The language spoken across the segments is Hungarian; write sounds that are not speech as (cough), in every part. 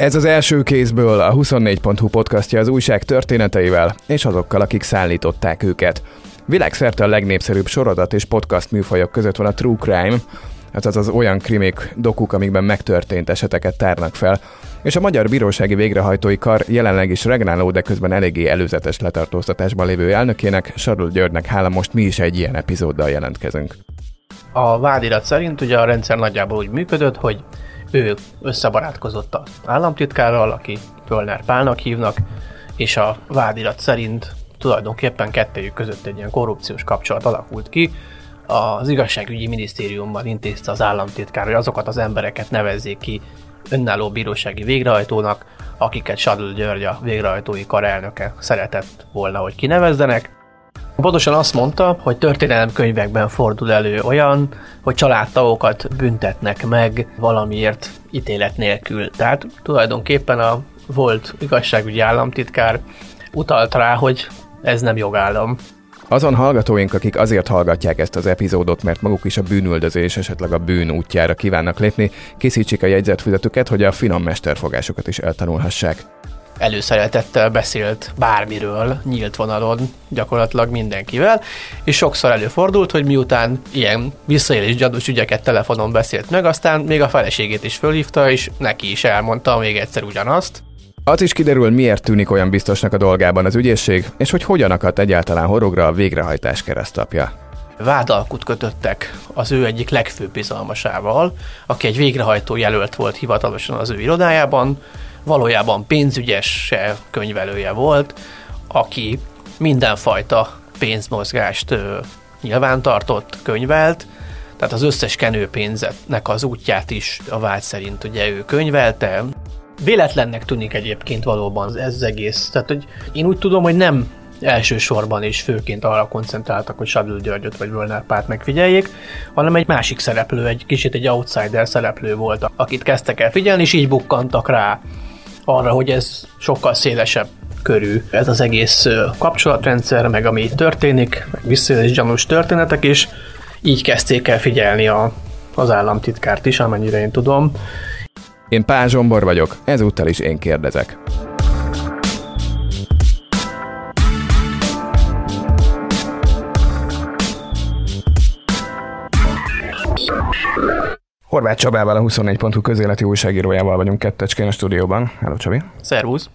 Ez az első kézből a 24.hu podcastja az újság történeteivel és azokkal, akik szállították őket. Világszerte a legnépszerűbb sorozat és podcast műfajok között van a True Crime, azaz az olyan krimik, dokuk, amikben megtörtént eseteket tárnak fel, és a Magyar Bírósági Végrehajtói Kar jelenleg is regnáló, de közben eléggé előzetes letartóztatásban lévő elnökének, Sarul Györgynek hála most mi is egy ilyen epizóddal jelentkezünk. A vádirat szerint ugye a rendszer nagyjából úgy működött, hogy ő összebarátkozott az államtitkárral, aki Tölner Pálnak hívnak, és a vádirat szerint tulajdonképpen kettőjük között egy ilyen korrupciós kapcsolat alakult ki. Az igazságügyi minisztériumban intézte az államtitkár, hogy azokat az embereket nevezzék ki önálló bírósági végrehajtónak, akiket Sadl György a végrehajtói karelnöke szeretett volna, hogy kinevezzenek. Pontosan azt mondta, hogy történelemkönyvekben fordul elő olyan, hogy családtagokat büntetnek meg valamiért ítélet nélkül. Tehát tulajdonképpen a volt igazságügyi államtitkár utalt rá, hogy ez nem jogállam. Azon hallgatóink, akik azért hallgatják ezt az epizódot, mert maguk is a bűnüldözés, esetleg a bűn útjára kívánnak lépni, készítsék a jegyzetfüzetüket, hogy a finom mesterfogásokat is eltanulhassák előszeretettel beszélt bármiről nyílt vonalon gyakorlatilag mindenkivel, és sokszor előfordult, hogy miután ilyen visszaélés gyanús ügyeket telefonon beszélt meg, aztán még a feleségét is fölhívta, és neki is elmondta még egyszer ugyanazt. Az is kiderül, miért tűnik olyan biztosnak a dolgában az ügyészség, és hogy hogyan akadt egyáltalán horogra a végrehajtás keresztapja. Vádalkut kötöttek az ő egyik legfőbb bizalmasával, aki egy végrehajtó jelölt volt hivatalosan az ő irodájában, valójában pénzügyes könyvelője volt, aki mindenfajta pénzmozgást nyilvántartott, könyvelt, tehát az összes kenőpénzetnek az útját is a vágy szerint ugye ő könyvelte. Véletlennek tűnik egyébként valóban ez az egész. Tehát, hogy én úgy tudom, hogy nem elsősorban és főként arra koncentráltak, hogy Sadl Györgyöt vagy Völner Párt megfigyeljék, hanem egy másik szereplő, egy kicsit egy outsider szereplő volt, akit kezdtek el figyelni, és így bukkantak rá arra, hogy ez sokkal szélesebb körű ez az egész kapcsolatrendszer, meg ami történik, meg visszaélés gyanús történetek, és így kezdték el figyelni a, az államtitkárt is, amennyire én tudom. Én Pál Zsombor vagyok, ezúttal is én kérdezek. Horváth Csabával, a 24.hu közéleti újságírójával vagyunk kettecskén a stúdióban. Hello Csabi. Szervusz.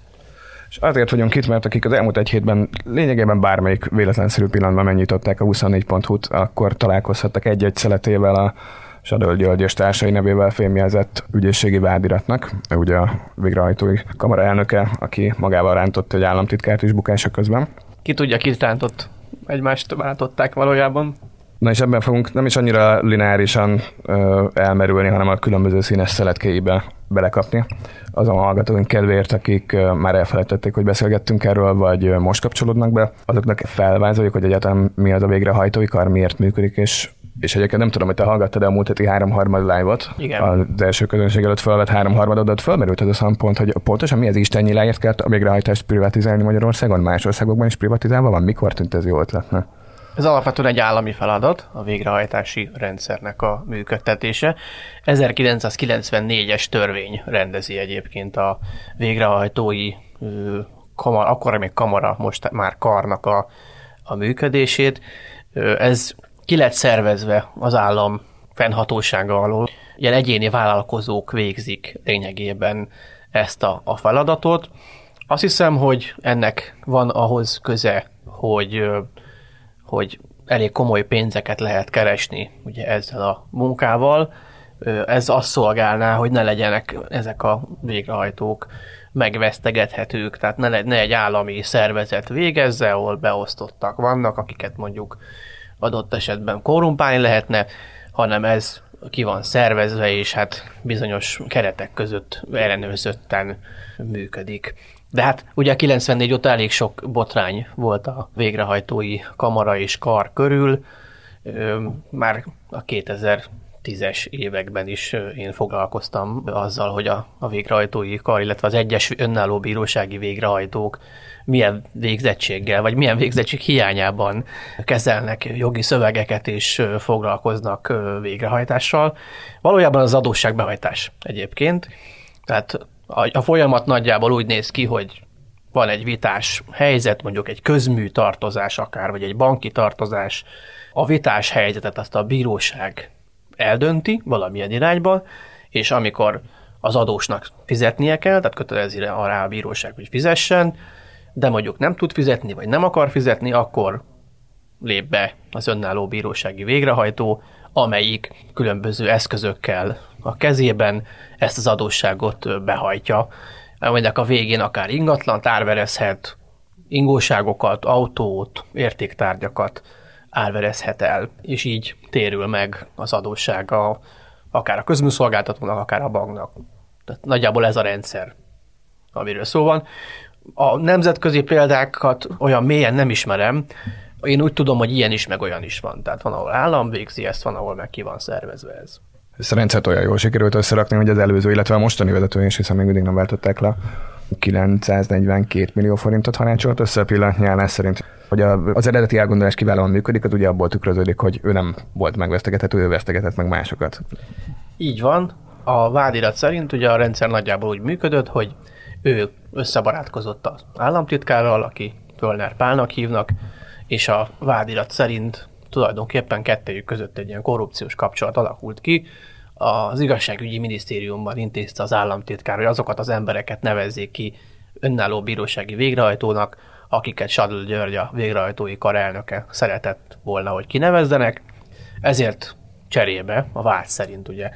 És azért vagyunk itt, mert akik az elmúlt egy hétben lényegében bármelyik véletlenszerű pillanatban megnyitották a 24.hu-t, akkor találkozhattak egy-egy szeletével a Sadöl György és társai nevével fémjelzett ügyészségi vádiratnak. Ugye a végrehajtói kamara elnöke, aki magával rántott egy államtitkárt is bukása közben. Ki tudja, kit rántott? Egymást váltották valójában. Na és ebben fogunk nem is annyira lineárisan ö, elmerülni, hanem a különböző színes szeletkéibe belekapni. Azon a hallgatóink kedvéért, akik ö, már elfelejtették, hogy beszélgettünk erről, vagy ö, most kapcsolódnak be, azoknak felvázoljuk, hogy egyáltalán mi az a végrehajtói kar, miért működik, és és egyébként nem tudom, hogy te hallgattad a múlt heti háromharmad live-ot, Igen. az első közönség előtt felvett háromharmadodat, fölmerült az a szempont, hogy pontosan mi az istennyi leért kell a végrehajtást privatizálni Magyarországon, más országokban is privatizálva van, mikor tűnt ez jó ötletnek? Ez alapvetően egy állami feladat, a végrehajtási rendszernek a működtetése. 1994-es törvény rendezi egyébként a végrehajtói kamara, akkor még kamara, most már karnak a, a működését. Ez ki lett szervezve az állam fennhatósága alól. Ilyen egyéni vállalkozók végzik lényegében ezt a, a feladatot. Azt hiszem, hogy ennek van ahhoz köze, hogy hogy elég komoly pénzeket lehet keresni ugye ezzel a munkával. Ez azt szolgálná, hogy ne legyenek ezek a végrehajtók megvesztegethetők, tehát ne, ne egy állami szervezet végezze, ahol beosztottak vannak, akiket mondjuk adott esetben korrumpálni lehetne, hanem ez ki van szervezve, és hát bizonyos keretek között ellenőrzötten működik. De hát ugye 94 óta elég sok botrány volt a végrehajtói kamara és kar körül. Már a 2010-es években is én foglalkoztam azzal, hogy a, a végrehajtói kar, illetve az egyes önálló bírósági végrehajtók milyen végzettséggel, vagy milyen végzettség hiányában kezelnek jogi szövegeket és foglalkoznak végrehajtással. Valójában az adósságbehajtás egyébként. Tehát A, a folyamat nagyjából úgy néz ki, hogy van egy vitás helyzet, mondjuk egy közmű tartozás akár, vagy egy banki tartozás, a vitás helyzetet azt a bíróság eldönti valamilyen irányban, és amikor az adósnak fizetnie kell, tehát kötelezi rá a bíróság, hogy fizessen, de mondjuk nem tud fizetni, vagy nem akar fizetni, akkor lép be az önálló bírósági végrehajtó, amelyik különböző eszközökkel a kezében ezt az adósságot behajtja, aminek a végén akár ingatlan árverezhet, ingóságokat, autót, értéktárgyakat árverezhet el, és így térül meg az adóssága akár a közműszolgáltatónak, akár a banknak. Tehát nagyjából ez a rendszer, amiről szó van. A nemzetközi példákat olyan mélyen nem ismerem, én úgy tudom, hogy ilyen is, meg olyan is van. Tehát van, ahol állam végzi ezt, van, ahol meg ki van szervezve ez. Ezt a rendszert olyan jól sikerült összerakni, hogy az előző, illetve a mostani vezető is, hiszen még mindig nem váltották le 942 millió forintot hanácsolt össze a pillanatnyi szerint, hogy az eredeti elgondolás kiválóan működik, az ugye abból tükröződik, hogy ő nem volt megvesztegethető, ő vesztegetett meg másokat. Így van. A vádirat szerint ugye a rendszer nagyjából úgy működött, hogy ő összebarátkozott az államtitkárral, aki Tölner Pálnak hívnak, és a vádirat szerint tulajdonképpen kettőjük között egy ilyen korrupciós kapcsolat alakult ki. Az igazságügyi minisztériumban intézte az államtitkár, hogy azokat az embereket nevezzék ki önálló bírósági végrehajtónak, akiket Sadl György a végrehajtói karelnöke szeretett volna, hogy kinevezzenek. Ezért cserébe, a vád szerint ugye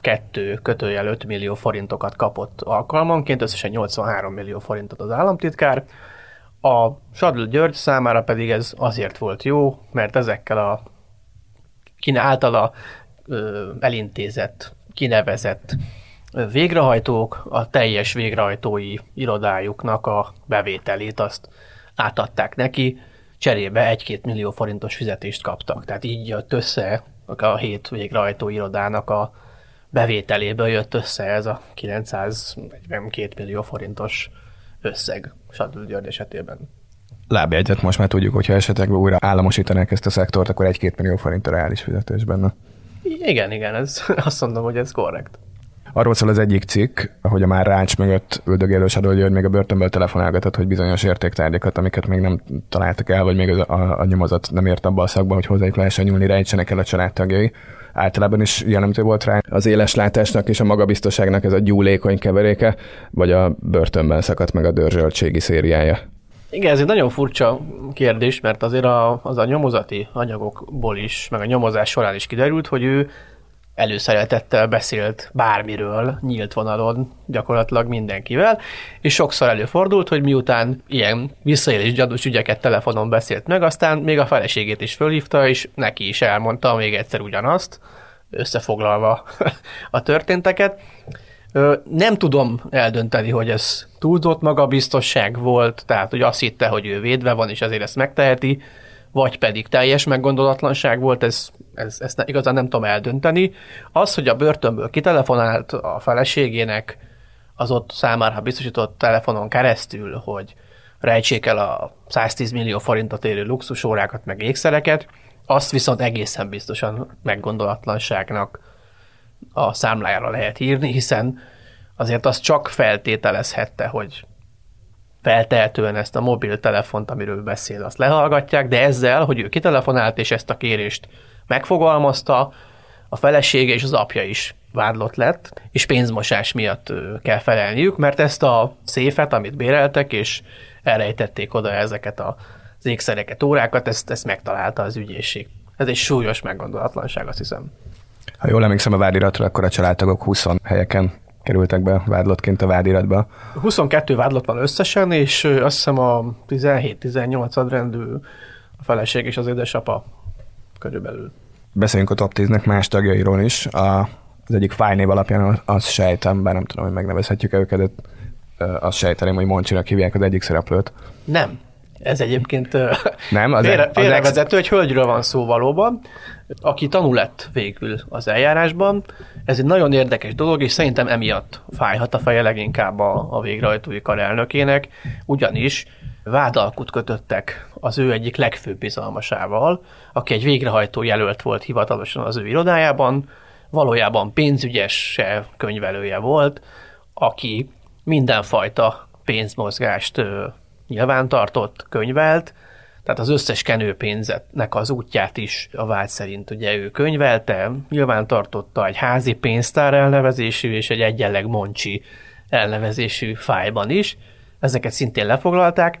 kettő kötőjel 5 millió forintokat kapott alkalmanként, összesen 83 millió forintot az államtitkár, a Sadl György számára pedig ez azért volt jó, mert ezekkel a kine általa ö, elintézett, kinevezett végrehajtók a teljes végrehajtói irodájuknak a bevételét azt átadták neki, cserébe 1-2 millió forintos fizetést kaptak. Tehát így jött össze a hét végrehajtó irodának a bevételéből jött össze ez a 942 millió forintos összeg Sadl György esetében. Lábjegyet most már tudjuk, hogyha esetleg újra államosítanák ezt a szektort, akkor egy-két millió forint a reális fizetés benne. Igen, igen, ez, (laughs) azt mondom, hogy ez korrekt. Arról szól az egyik cikk, hogy a már rács mögött üldögélő Sadol György még a börtönből telefonálgatott, hogy bizonyos értéktárgyakat, amiket még nem találtak el, vagy még a, a, a nyomozat nem ért abba a szakba, hogy hozzájuk lehessen nyúlni, rejtsenek el a családtagjai. Általában is jellemző volt rá az éles látásnak és a magabiztosságnak ez a gyúlékony keveréke, vagy a börtönben szakadt meg a dörzsöltségi szériája. Igen, ez egy nagyon furcsa kérdés, mert azért a, az a nyomozati anyagokból is, meg a nyomozás során is kiderült, hogy ő előszeretettel beszélt bármiről, nyílt vonalon gyakorlatilag mindenkivel, és sokszor előfordult, hogy miután ilyen visszaélés gyanús ügyeket telefonon beszélt meg, aztán még a feleségét is fölhívta, és neki is elmondta még egyszer ugyanazt, összefoglalva (laughs) a történteket. Nem tudom eldönteni, hogy ez túlzott magabiztosság volt, tehát hogy azt hitte, hogy ő védve van, és ezért ezt megteheti, vagy pedig teljes meggondolatlanság volt, ez, ez, ezt igazán nem tudom eldönteni. Az, hogy a börtönből kitelefonált a feleségének az ott számára biztosított telefonon keresztül, hogy rejtsék el a 110 millió forintot érő luxusórákat, meg ékszereket, azt viszont egészen biztosan meggondolatlanságnak a számlájára lehet írni, hiszen azért az csak feltételezhette, hogy feltehetően ezt a mobiltelefont, amiről beszél, azt lehallgatják, de ezzel, hogy ő kitelefonált és ezt a kérést megfogalmazta, a felesége és az apja is vádlott lett, és pénzmosás miatt kell felelniük, mert ezt a széfet, amit béreltek, és elrejtették oda ezeket az ékszereket, órákat, ezt, ezt megtalálta az ügyészség. Ez egy súlyos meggondolatlanság, azt hiszem. Ha jól emlékszem a vádiratra, akkor a családtagok 20 helyeken kerültek be vádlottként a vádiratba. 22 vádlott van összesen, és azt hiszem a 17-18 adrendű a feleség és az édesapa körülbelül. Beszéljünk a top 10-nek más tagjairól is. A, az egyik fájnév alapján azt sejtem, bár nem tudom, hogy megnevezhetjük -e őket, de azt sejteném, hogy Moncsinak hívják az egyik szereplőt. Nem. Ez egyébként nem, az félre, félrevezető, egy hölgyről van szó valóban, aki tanul lett végül az eljárásban. Ez egy nagyon érdekes dolog, és szerintem emiatt fájhat a feje leginkább a, a végrehajtói kar elnökének, ugyanis vádalkut kötöttek az ő egyik legfőbb bizalmasával, aki egy végrehajtó jelölt volt hivatalosan az ő irodájában, valójában pénzügyes könyvelője volt, aki mindenfajta pénzmozgást nyilvántartott, könyvelt, tehát az összes kenőpénzetnek az útját is a vád szerint ugye ő könyvelte, nyilván tartotta egy házi pénztár elnevezésű és egy egyenleg Moncsi elnevezésű fájban is. Ezeket szintén lefoglalták.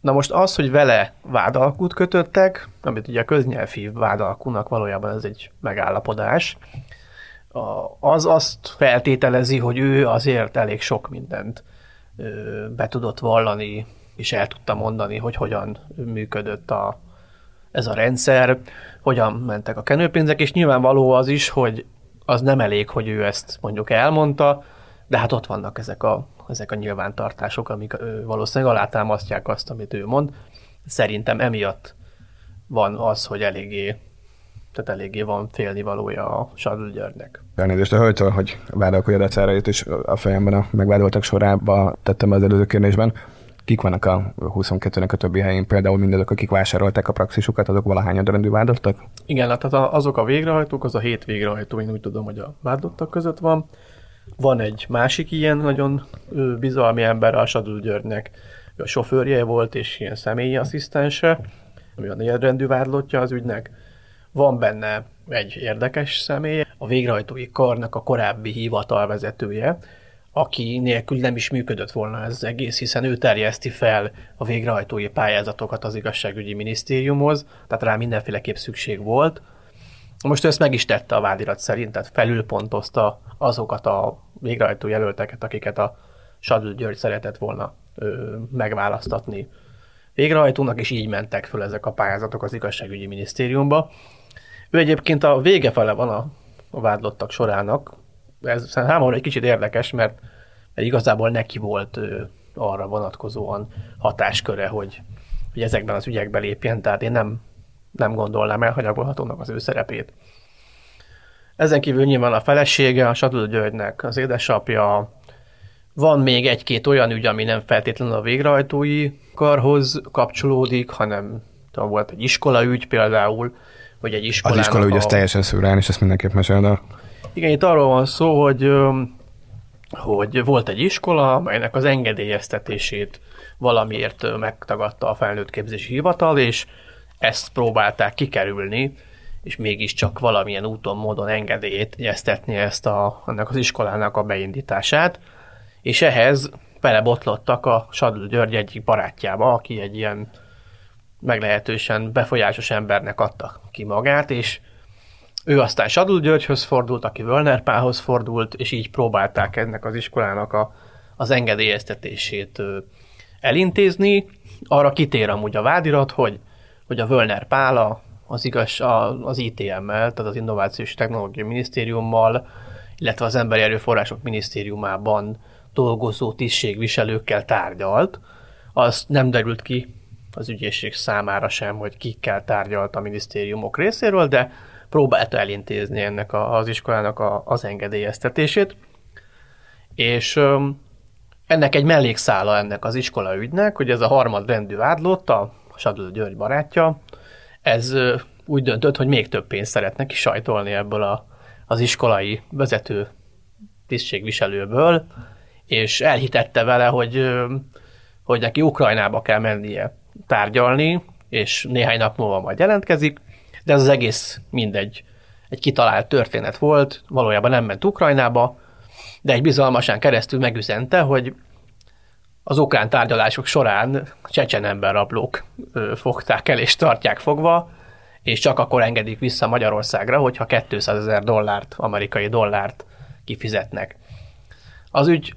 Na most az, hogy vele vádalkút kötöttek, amit ugye a köznyelvi vádalkúnak valójában ez egy megállapodás, az azt feltételezi, hogy ő azért elég sok mindent be tudott vallani, és el tudta mondani, hogy hogyan működött a, ez a rendszer, hogyan mentek a kenőpénzek, és nyilvánvaló az is, hogy az nem elég, hogy ő ezt mondjuk elmondta, de hát ott vannak ezek a, ezek a nyilvántartások, amik valószínűleg alátámasztják azt, amit ő mond. Szerintem emiatt van az, hogy eléggé tehát eléggé van félnivalója a Sadl Györgynek. Elnézést a hölgytől, hogy vádalkolja a jött, és a fejemben a megvádoltak sorába tettem az előző kérdésben. Kik vannak a 22-nek a többi helyén? Például mindazok, akik vásárolták a praxisukat, azok valahányan rendű vádoltak? Igen, tehát azok a végrehajtók, az a hét végrehajtó, én úgy tudom, hogy a vádoltak között van. Van egy másik ilyen nagyon bizalmi ember, a Sadul Györgynek a sofőrje volt, és ilyen személyi asszisztense, ami a negyedrendű vádlottja az ügynek van benne egy érdekes személy, a végrehajtói karnak a korábbi hivatalvezetője, aki nélkül nem is működött volna ez egész, hiszen ő terjeszti fel a végrehajtói pályázatokat az igazságügyi minisztériumhoz, tehát rá mindenféleképp szükség volt. Most ő ezt meg is tette a vádirat szerint, tehát felülpontozta azokat a végrehajtó jelölteket, akiket a Sadl György szeretett volna ö, megválasztatni végrehajtónak, és így mentek föl ezek a pályázatok az igazságügyi minisztériumba. Ő egyébként a vége fele van a, a vádlottak sorának. Ez számomra egy kicsit érdekes, mert, mert igazából neki volt ő, arra vonatkozóan hatásköre, hogy, hogy ezekben az ügyekben lépjen, tehát én nem, nem gondolnám elhanyagolhatónak az ő szerepét. Ezen kívül nyilván a felesége, a Sadul Györgynek az édesapja, van még egy-két olyan ügy, ami nem feltétlenül a végrehajtói karhoz kapcsolódik, hanem volt egy iskola ügy például, hogy egy iskolának... Az iskola ugye a... teljesen szürán, és ezt mindenképp meséld el. Igen, itt arról van szó, hogy, hogy volt egy iskola, amelynek az engedélyeztetését valamiért megtagadta a felnőtt képzési hivatal, és ezt próbálták kikerülni, és mégiscsak valamilyen úton, módon engedélyeztetni ezt a, ennek az iskolának a beindítását, és ehhez belebotlottak a Sadl György egyik barátjába, aki egy ilyen meglehetősen befolyásos embernek adta ki magát, és ő aztán Sadul Györgyhöz fordult, aki Völner Pálhoz fordult, és így próbálták ennek az iskolának a, az engedélyeztetését elintézni. Arra kitér amúgy a vádirat, hogy, hogy a Völner Pála az, igaz, az ITM-mel, tehát az Innovációs Technológiai Minisztériummal, illetve az Emberi Erőforrások Minisztériumában dolgozó tisztségviselőkkel tárgyalt. Az nem derült ki az ügyészség számára sem, hogy kikkel tárgyalt a minisztériumok részéről, de próbálta elintézni ennek a, az iskolának a, az engedélyeztetését, és öm, ennek egy mellékszála ennek az iskola ügynek, hogy ez a harmad rendű vádlott, a Sadl György barátja, ez ö, úgy döntött, hogy még több pénzt szeretne kisajtolni ebből a, az iskolai vezető tisztségviselőből, és elhitette vele, hogy, hogy neki Ukrajnába kell mennie tárgyalni, és néhány nap múlva majd jelentkezik, de ez az egész mindegy. Egy kitalált történet volt, valójában nem ment Ukrajnába, de egy bizalmasán keresztül megüzente, hogy az ukrán tárgyalások során csecsen emberrablók fogták el és tartják fogva, és csak akkor engedik vissza Magyarországra, hogyha 200 ezer dollárt, amerikai dollárt kifizetnek. Az ügy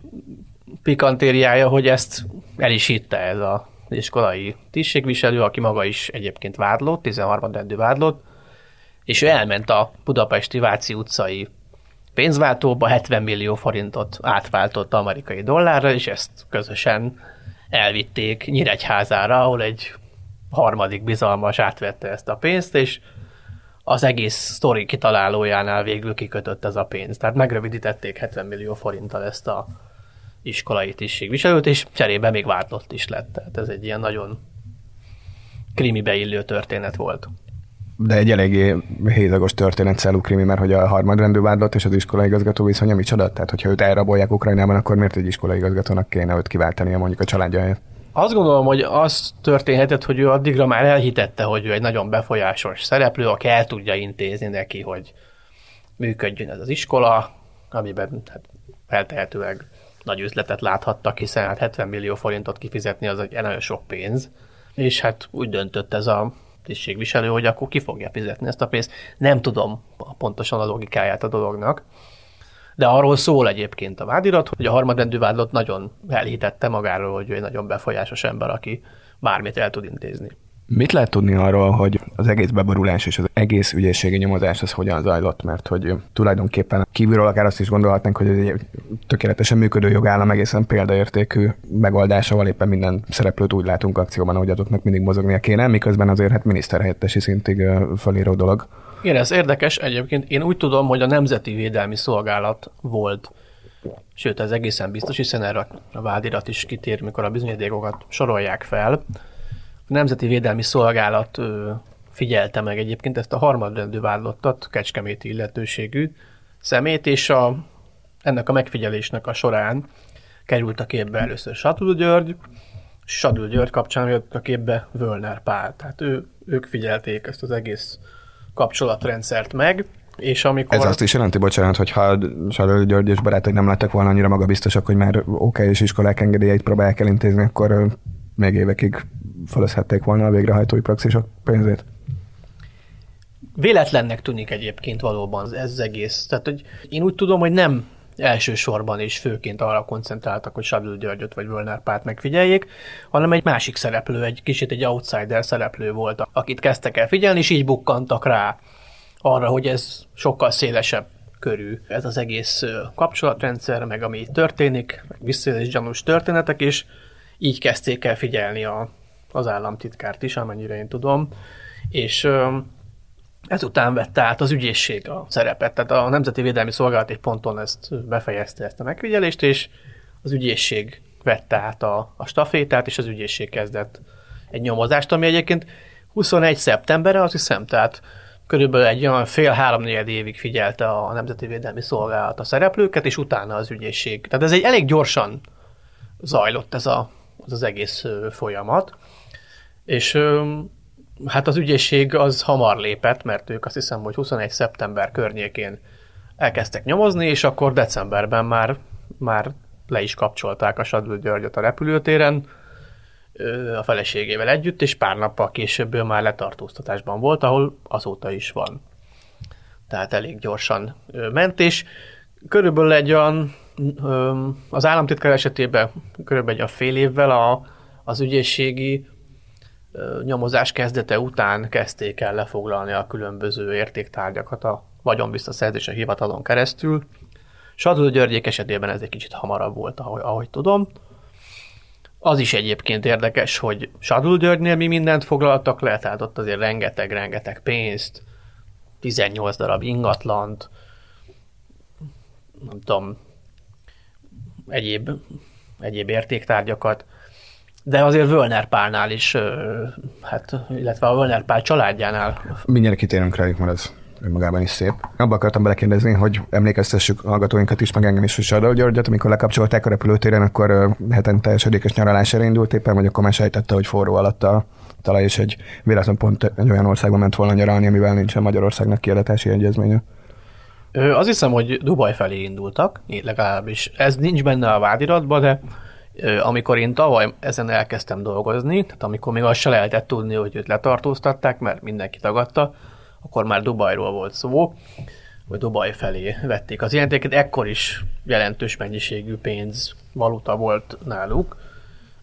pikantériája, hogy ezt el is hitte ez a iskolai tisztségviselő, aki maga is egyébként vádlott, 13. rendű vádlott, és ő elment a budapesti Váci utcai pénzváltóba, 70 millió forintot átváltott amerikai dollárra, és ezt közösen elvitték Nyíregyházára, ahol egy harmadik bizalmas átvette ezt a pénzt, és az egész sztori kitalálójánál végül kikötött ez a pénz. Tehát megrövidítették 70 millió forinttal ezt a iskolai tisztségviselőt, és cserébe még vádlott is lett. Tehát ez egy ilyen nagyon krimi beillő történet volt. De egy eléggé hézagos történet Celukrimi, mert hogy a harmadrendű vádlott és az iskolai igazgató viszonya micsoda? Tehát, hogyha őt elrabolják Ukrajnában, akkor miért egy iskolai igazgatónak kéne őt kiváltania mondjuk a családja helyett? Azt gondolom, hogy az történhetett, hogy ő addigra már elhitette, hogy ő egy nagyon befolyásos szereplő, aki el tudja intézni neki, hogy működjön ez az iskola, amiben hát feltehetőleg nagy üzletet láthattak, hiszen hát 70 millió forintot kifizetni az egy nagyon sok pénz, és hát úgy döntött ez a tisztségviselő, hogy akkor ki fogja fizetni ezt a pénzt. Nem tudom pontosan a logikáját a dolognak, de arról szól egyébként a vádirat, hogy a harmadrendű vádlott nagyon elhitette magáról, hogy ő egy nagyon befolyásos ember, aki bármit el tud intézni. Mit lehet tudni arról, hogy az egész beborulás és az egész ügyészségi nyomozás az hogyan zajlott? Mert hogy tulajdonképpen kívülről akár azt is gondolhatnánk, hogy ez egy tökéletesen működő jogállam egészen példaértékű megoldásával éppen minden szereplőt úgy látunk akcióban, hogy azoknak mindig mozognia kéne, miközben azért hát miniszterhelyettesi szintig fölíró dolog. Igen, ez érdekes. Egyébként én úgy tudom, hogy a Nemzeti Védelmi Szolgálat volt Sőt, ez egészen biztos, hiszen erre a vádirat is kitér, mikor a bizonyítékokat sorolják fel. Nemzeti Védelmi Szolgálat figyelte meg egyébként ezt a harmadrendű vádlottat, kecskeméti illetőségű szemét, és a, ennek a megfigyelésnek a során került a képbe először Satul György, Sadul György kapcsán jött a képbe Völner Pál. Tehát ő, ők figyelték ezt az egész kapcsolatrendszert meg, és amikor... Ez azt is jelenti, bocsánat, hogy ha Sadul György és barátai nem lettek volna annyira magabiztosak, hogy már OK és iskolák engedélyeit próbálják elintézni, akkor még évekig felezhették volna a végrehajtói praxisok pénzét. Véletlennek tűnik egyébként valóban ez az egész. Tehát, hogy én úgy tudom, hogy nem elsősorban és főként arra koncentráltak, hogy Sadul Györgyöt vagy Völner Párt megfigyeljék, hanem egy másik szereplő, egy kicsit egy outsider szereplő volt, akit kezdtek el figyelni, és így bukkantak rá arra, hogy ez sokkal szélesebb körű ez az egész kapcsolatrendszer, meg ami történik, meg visszaélés gyanús történetek, és így kezdték el figyelni a, az államtitkárt is, amennyire én tudom, és ezután vette át az ügyészség a szerepet, tehát a Nemzeti Védelmi Szolgálat egy ponton ezt befejezte ezt a megfigyelést, és az ügyészség vette át a, a stafétát, és az ügyészség kezdett egy nyomozást, ami egyébként 21 szeptemberre, azt hiszem, tehát körülbelül egy olyan fél-három évig figyelte a Nemzeti Védelmi Szolgálat a szereplőket, és utána az ügyészség. Tehát ez egy elég gyorsan zajlott ez a, az, az egész folyamat, és hát az ügyészség az hamar lépett, mert ők azt hiszem, hogy 21 szeptember környékén elkezdtek nyomozni, és akkor decemberben már, már le is kapcsolták a Sadul Györgyöt a repülőtéren, a feleségével együtt, és pár nappal később már letartóztatásban volt, ahol azóta is van. Tehát elég gyorsan ment, és körülbelül egy olyan, az államtitkár esetében körülbelül egy a fél évvel a, az ügyészségi nyomozás kezdete után kezdték el lefoglalni a különböző értéktárgyakat a vagyonvisszaszerzése hivatalon keresztül. Sadul Györgyék esetében ez egy kicsit hamarabb volt, ahogy, ahogy tudom. Az is egyébként érdekes, hogy Sadul Györgynél mi mindent foglaltak le, tehát ott azért rengeteg-rengeteg pénzt, 18 darab ingatlant, nem tudom, egyéb, egyéb értéktárgyakat, de azért Völner Pálnál is, hát, illetve a Völner Pál családjánál. Mindjárt kitérünk rájuk, mert ez önmagában is szép. Abba akartam belekérdezni, hogy emlékeztessük hallgatóinkat is, meg engem is, hogy Sadal Györgyet, amikor lekapcsolták a repülőtéren, akkor hetente esedékes nyaralásra indult éppen, vagy akkor már sejtette, hogy forró alatt a talaj, és egy véletlen pont egy olyan országban ment volna nyaralni, amivel nincsen Magyarországnak kiadatási egyezménye. Ö, azt hiszem, hogy Dubaj felé indultak, legalábbis. Ez nincs benne a vádiratban, de amikor én tavaly ezen elkezdtem dolgozni, tehát amikor még azt se lehetett tudni, hogy őt letartóztatták, mert mindenki tagadta, akkor már Dubajról volt szó, hogy Dubaj felé vették az jelentéket. Ekkor is jelentős mennyiségű pénz, valuta volt náluk,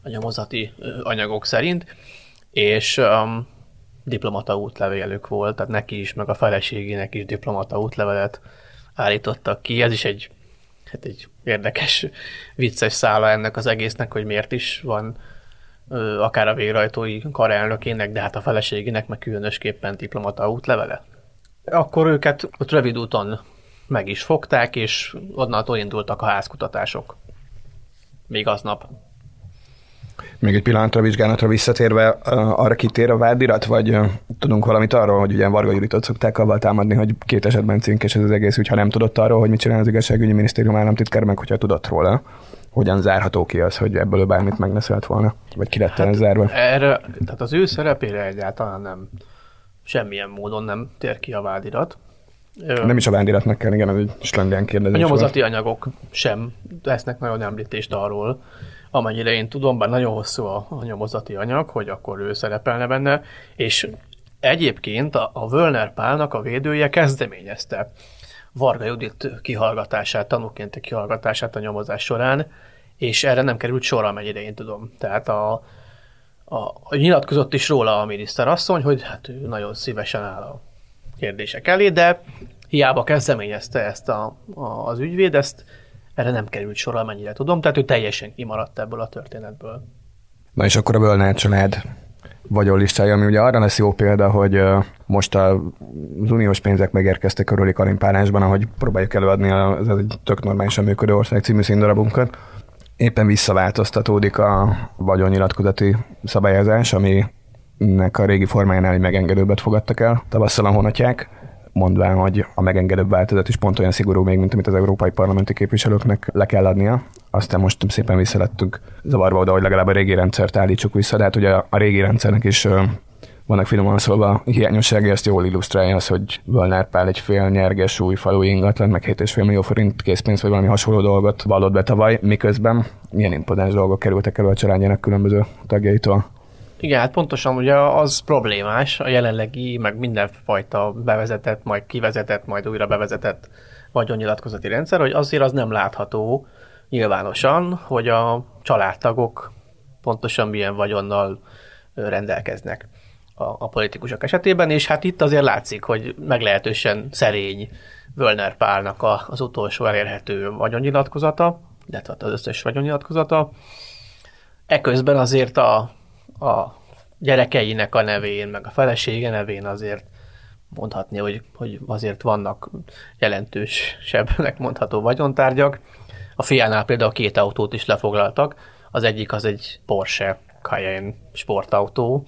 a nyomozati anyagok szerint, és um, diplomata útlevélük volt, tehát neki is, meg a feleségének is diplomata útlevelet állítottak ki. Ez is egy, hát egy érdekes, vicces szála ennek az egésznek, hogy miért is van akár a végrajtói karelnökének, de hát a feleségének meg különösképpen diplomata útlevele. Akkor őket ott rövid úton meg is fogták, és onnantól indultak a házkutatások. Még aznap. Még egy pillanatra vizsgálatra visszatérve, arra kitér a vádirat, vagy tudunk valamit arról, hogy ugye Varga Juditot szokták avval támadni, hogy két esetben cinkes ez az egész, ha nem tudott arról, hogy mit csinál az igazságügyi minisztérium államtitkár, meg hogyha tudott róla hogyan zárható ki az, hogy ebből bármit megneszelt volna? Vagy ki lett hát zárva? Erre, tehát az ő szerepére egyáltalán nem, semmilyen módon nem tér ki a vádirat. Nem is a vádiratnak kell, igen, egy slendien kérdezés. A nyomozati volt. anyagok sem tesznek nagyon említést arról, amennyire én tudom, bár nagyon hosszú a, a nyomozati anyag, hogy akkor ő szerepelne benne, és egyébként a, a Völner Pálnak a védője kezdeményezte Varga Judit kihallgatását, tanúként kihallgatását a nyomozás során, és erre nem került sor, amennyire én tudom. Tehát a, a, a nyilatkozott is róla a miniszter asszony, hogy hát ő nagyon szívesen áll a kérdések elé, de hiába kezdeményezte ezt a, a, az ügyvéd, ezt erre nem került sor, amennyire tudom, tehát ő teljesen kimaradt ebből a történetből. Na és akkor a Bölnár család vagyonlistája, ami ugye arra lesz jó példa, hogy most az uniós pénzek megérkeztek körüli karimpálásban, ahogy próbáljuk előadni az egy tök normálisan működő ország című színdarabunkat. Éppen visszaváltoztatódik a vagyonnyilatkozati szabályozás, aminek a régi formájánál egy megengedőbbet fogadtak el tavasszal a honatják, mondván, hogy a megengedőbb változat is pont olyan szigorú még, mint amit az európai parlamenti képviselőknek le kell adnia. Aztán most szépen visszalettünk zavarba oda, hogy legalább a régi rendszert állítsuk vissza, de hát ugye a régi rendszernek is vannak finoman szólva hiányosságai, ezt jól illusztrálja az, hogy Völner Pál egy fél nyerges új falu ingatlan, meg 7,5 millió forint készpénz, vagy valami hasonló dolgot vallott be tavaly, miközben milyen impodáns dolgok kerültek elő a családjának különböző tagjaitól. Igen, hát pontosan ugye az problémás, a jelenlegi, meg mindenfajta bevezetett, majd kivezetett, majd újra bevezetett vagyonnyilatkozati rendszer, hogy azért az nem látható nyilvánosan, hogy a családtagok pontosan milyen vagyonnal rendelkeznek a, a politikusok esetében, és hát itt azért látszik, hogy meglehetősen szerény Völner Pálnak a, az utolsó elérhető vagyonnyilatkozata, illetve hát az összes vagyonnyilatkozata. Eközben azért a a gyerekeinek a nevén, meg a felesége nevén azért mondhatni, hogy, hogy azért vannak jelentősebbnek mondható vagyontárgyak. A fiánál például két autót is lefoglaltak. Az egyik az egy Porsche Cayenne sportautó,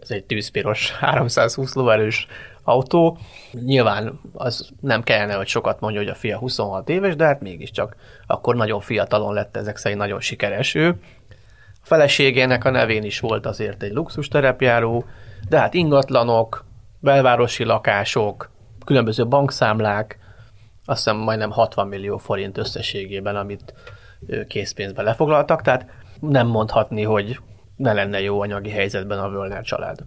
ez egy tűzpiros (laughs) 320 lóerős autó. Nyilván az nem kellene, hogy sokat mondja, hogy a fia 26 éves, de hát mégiscsak akkor nagyon fiatalon lett ezek szerint nagyon sikeres ő feleségének a nevén is volt azért egy luxus terepjáró, de hát ingatlanok, belvárosi lakások, különböző bankszámlák, azt hiszem majdnem 60 millió forint összességében, amit készpénzbe lefoglaltak, tehát nem mondhatni, hogy ne lenne jó anyagi helyzetben a Völner család.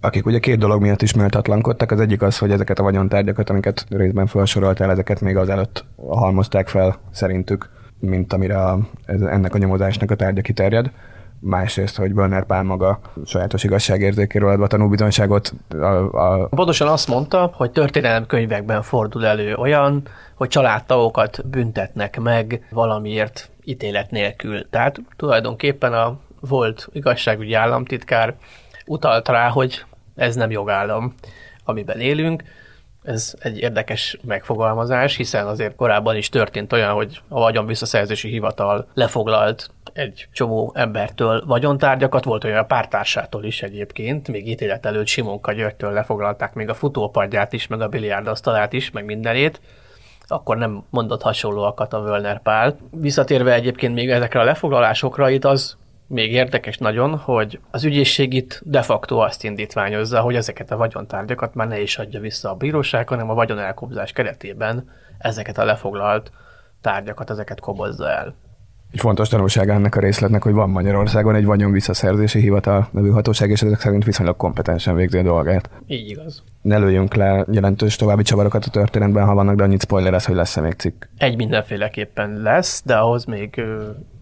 Akik ugye két dolog miatt is méltatlankodtak, az egyik az, hogy ezeket a vagyontárgyakat, amiket részben felsoroltál, ezeket még azelőtt halmozták fel szerintük mint amire a, ez, ennek a nyomozásnak a tárgya kiterjed. Másrészt, hogy Bölner Pál maga sajátos igazságérzékéről adva tanúbizonyságot. A, a... Pontosan azt mondta, hogy történelemkönyvekben fordul elő olyan, hogy családtagokat büntetnek meg valamiért ítélet nélkül. Tehát tulajdonképpen a volt igazságügyi államtitkár utalt rá, hogy ez nem jogállam, amiben élünk, ez egy érdekes megfogalmazás, hiszen azért korábban is történt olyan, hogy a vagyonvisszaszerzési hivatal lefoglalt egy csomó embertől vagyontárgyakat, volt olyan a pártársától is egyébként, még ítélet előtt Simonka Györgytől lefoglalták még a futópadját is, meg a biliárdasztalát is, meg mindenét, akkor nem mondott hasonlóakat a Völner Pál. Visszatérve egyébként még ezekre a lefoglalásokra, itt az még érdekes nagyon, hogy az ügyészség itt de facto azt indítványozza, hogy ezeket a vagyontárgyakat már ne is adja vissza a bíróság, hanem a vagyonelkobzás keretében ezeket a lefoglalt tárgyakat, ezeket kobozza el. Egy fontos tanulság ennek a részletnek, hogy van Magyarországon egy vagyon visszaszerzési hivatal nevű hatóság, és ezek szerint viszonylag kompetensen végzi a dolgát. Így igaz. Ne lőjünk le jelentős további csavarokat a történetben, ha vannak, de annyit spoiler lesz, hogy lesz-e még cikk. Egy mindenféleképpen lesz, de ahhoz még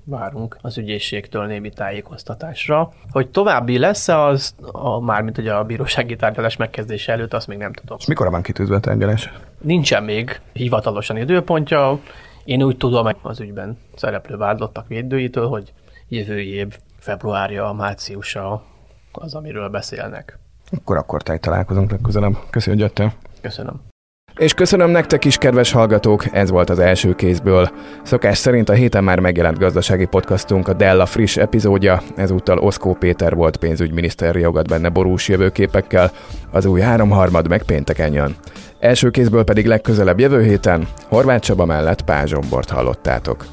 várunk az ügyészségtől némi tájékoztatásra. Hogy további lesz-e az, a, mármint ugye a bírósági tárgyalás megkezdése előtt, azt még nem tudom. És mikor van kitűzve a tárgyalás? Nincsen még hivatalosan időpontja. Én úgy tudom az ügyben szereplő vádlottak védőitől, hogy jövő év februárja, márciusa az, amiről beszélnek. Akkor akkor találkozunk legközelebb. Köszönöm, hogy jöttél. Köszönöm. És köszönöm nektek is, kedves hallgatók, ez volt az első kézből. Szokás szerint a héten már megjelent gazdasági podcastunk a Della friss epizódja, ezúttal Oszkó Péter volt pénzügyminiszter jogat benne borús jövőképekkel, az új háromharmad meg pénteken jön. Első kézből pedig legközelebb jövő héten Horváth Csaba mellett Pázsombort hallottátok.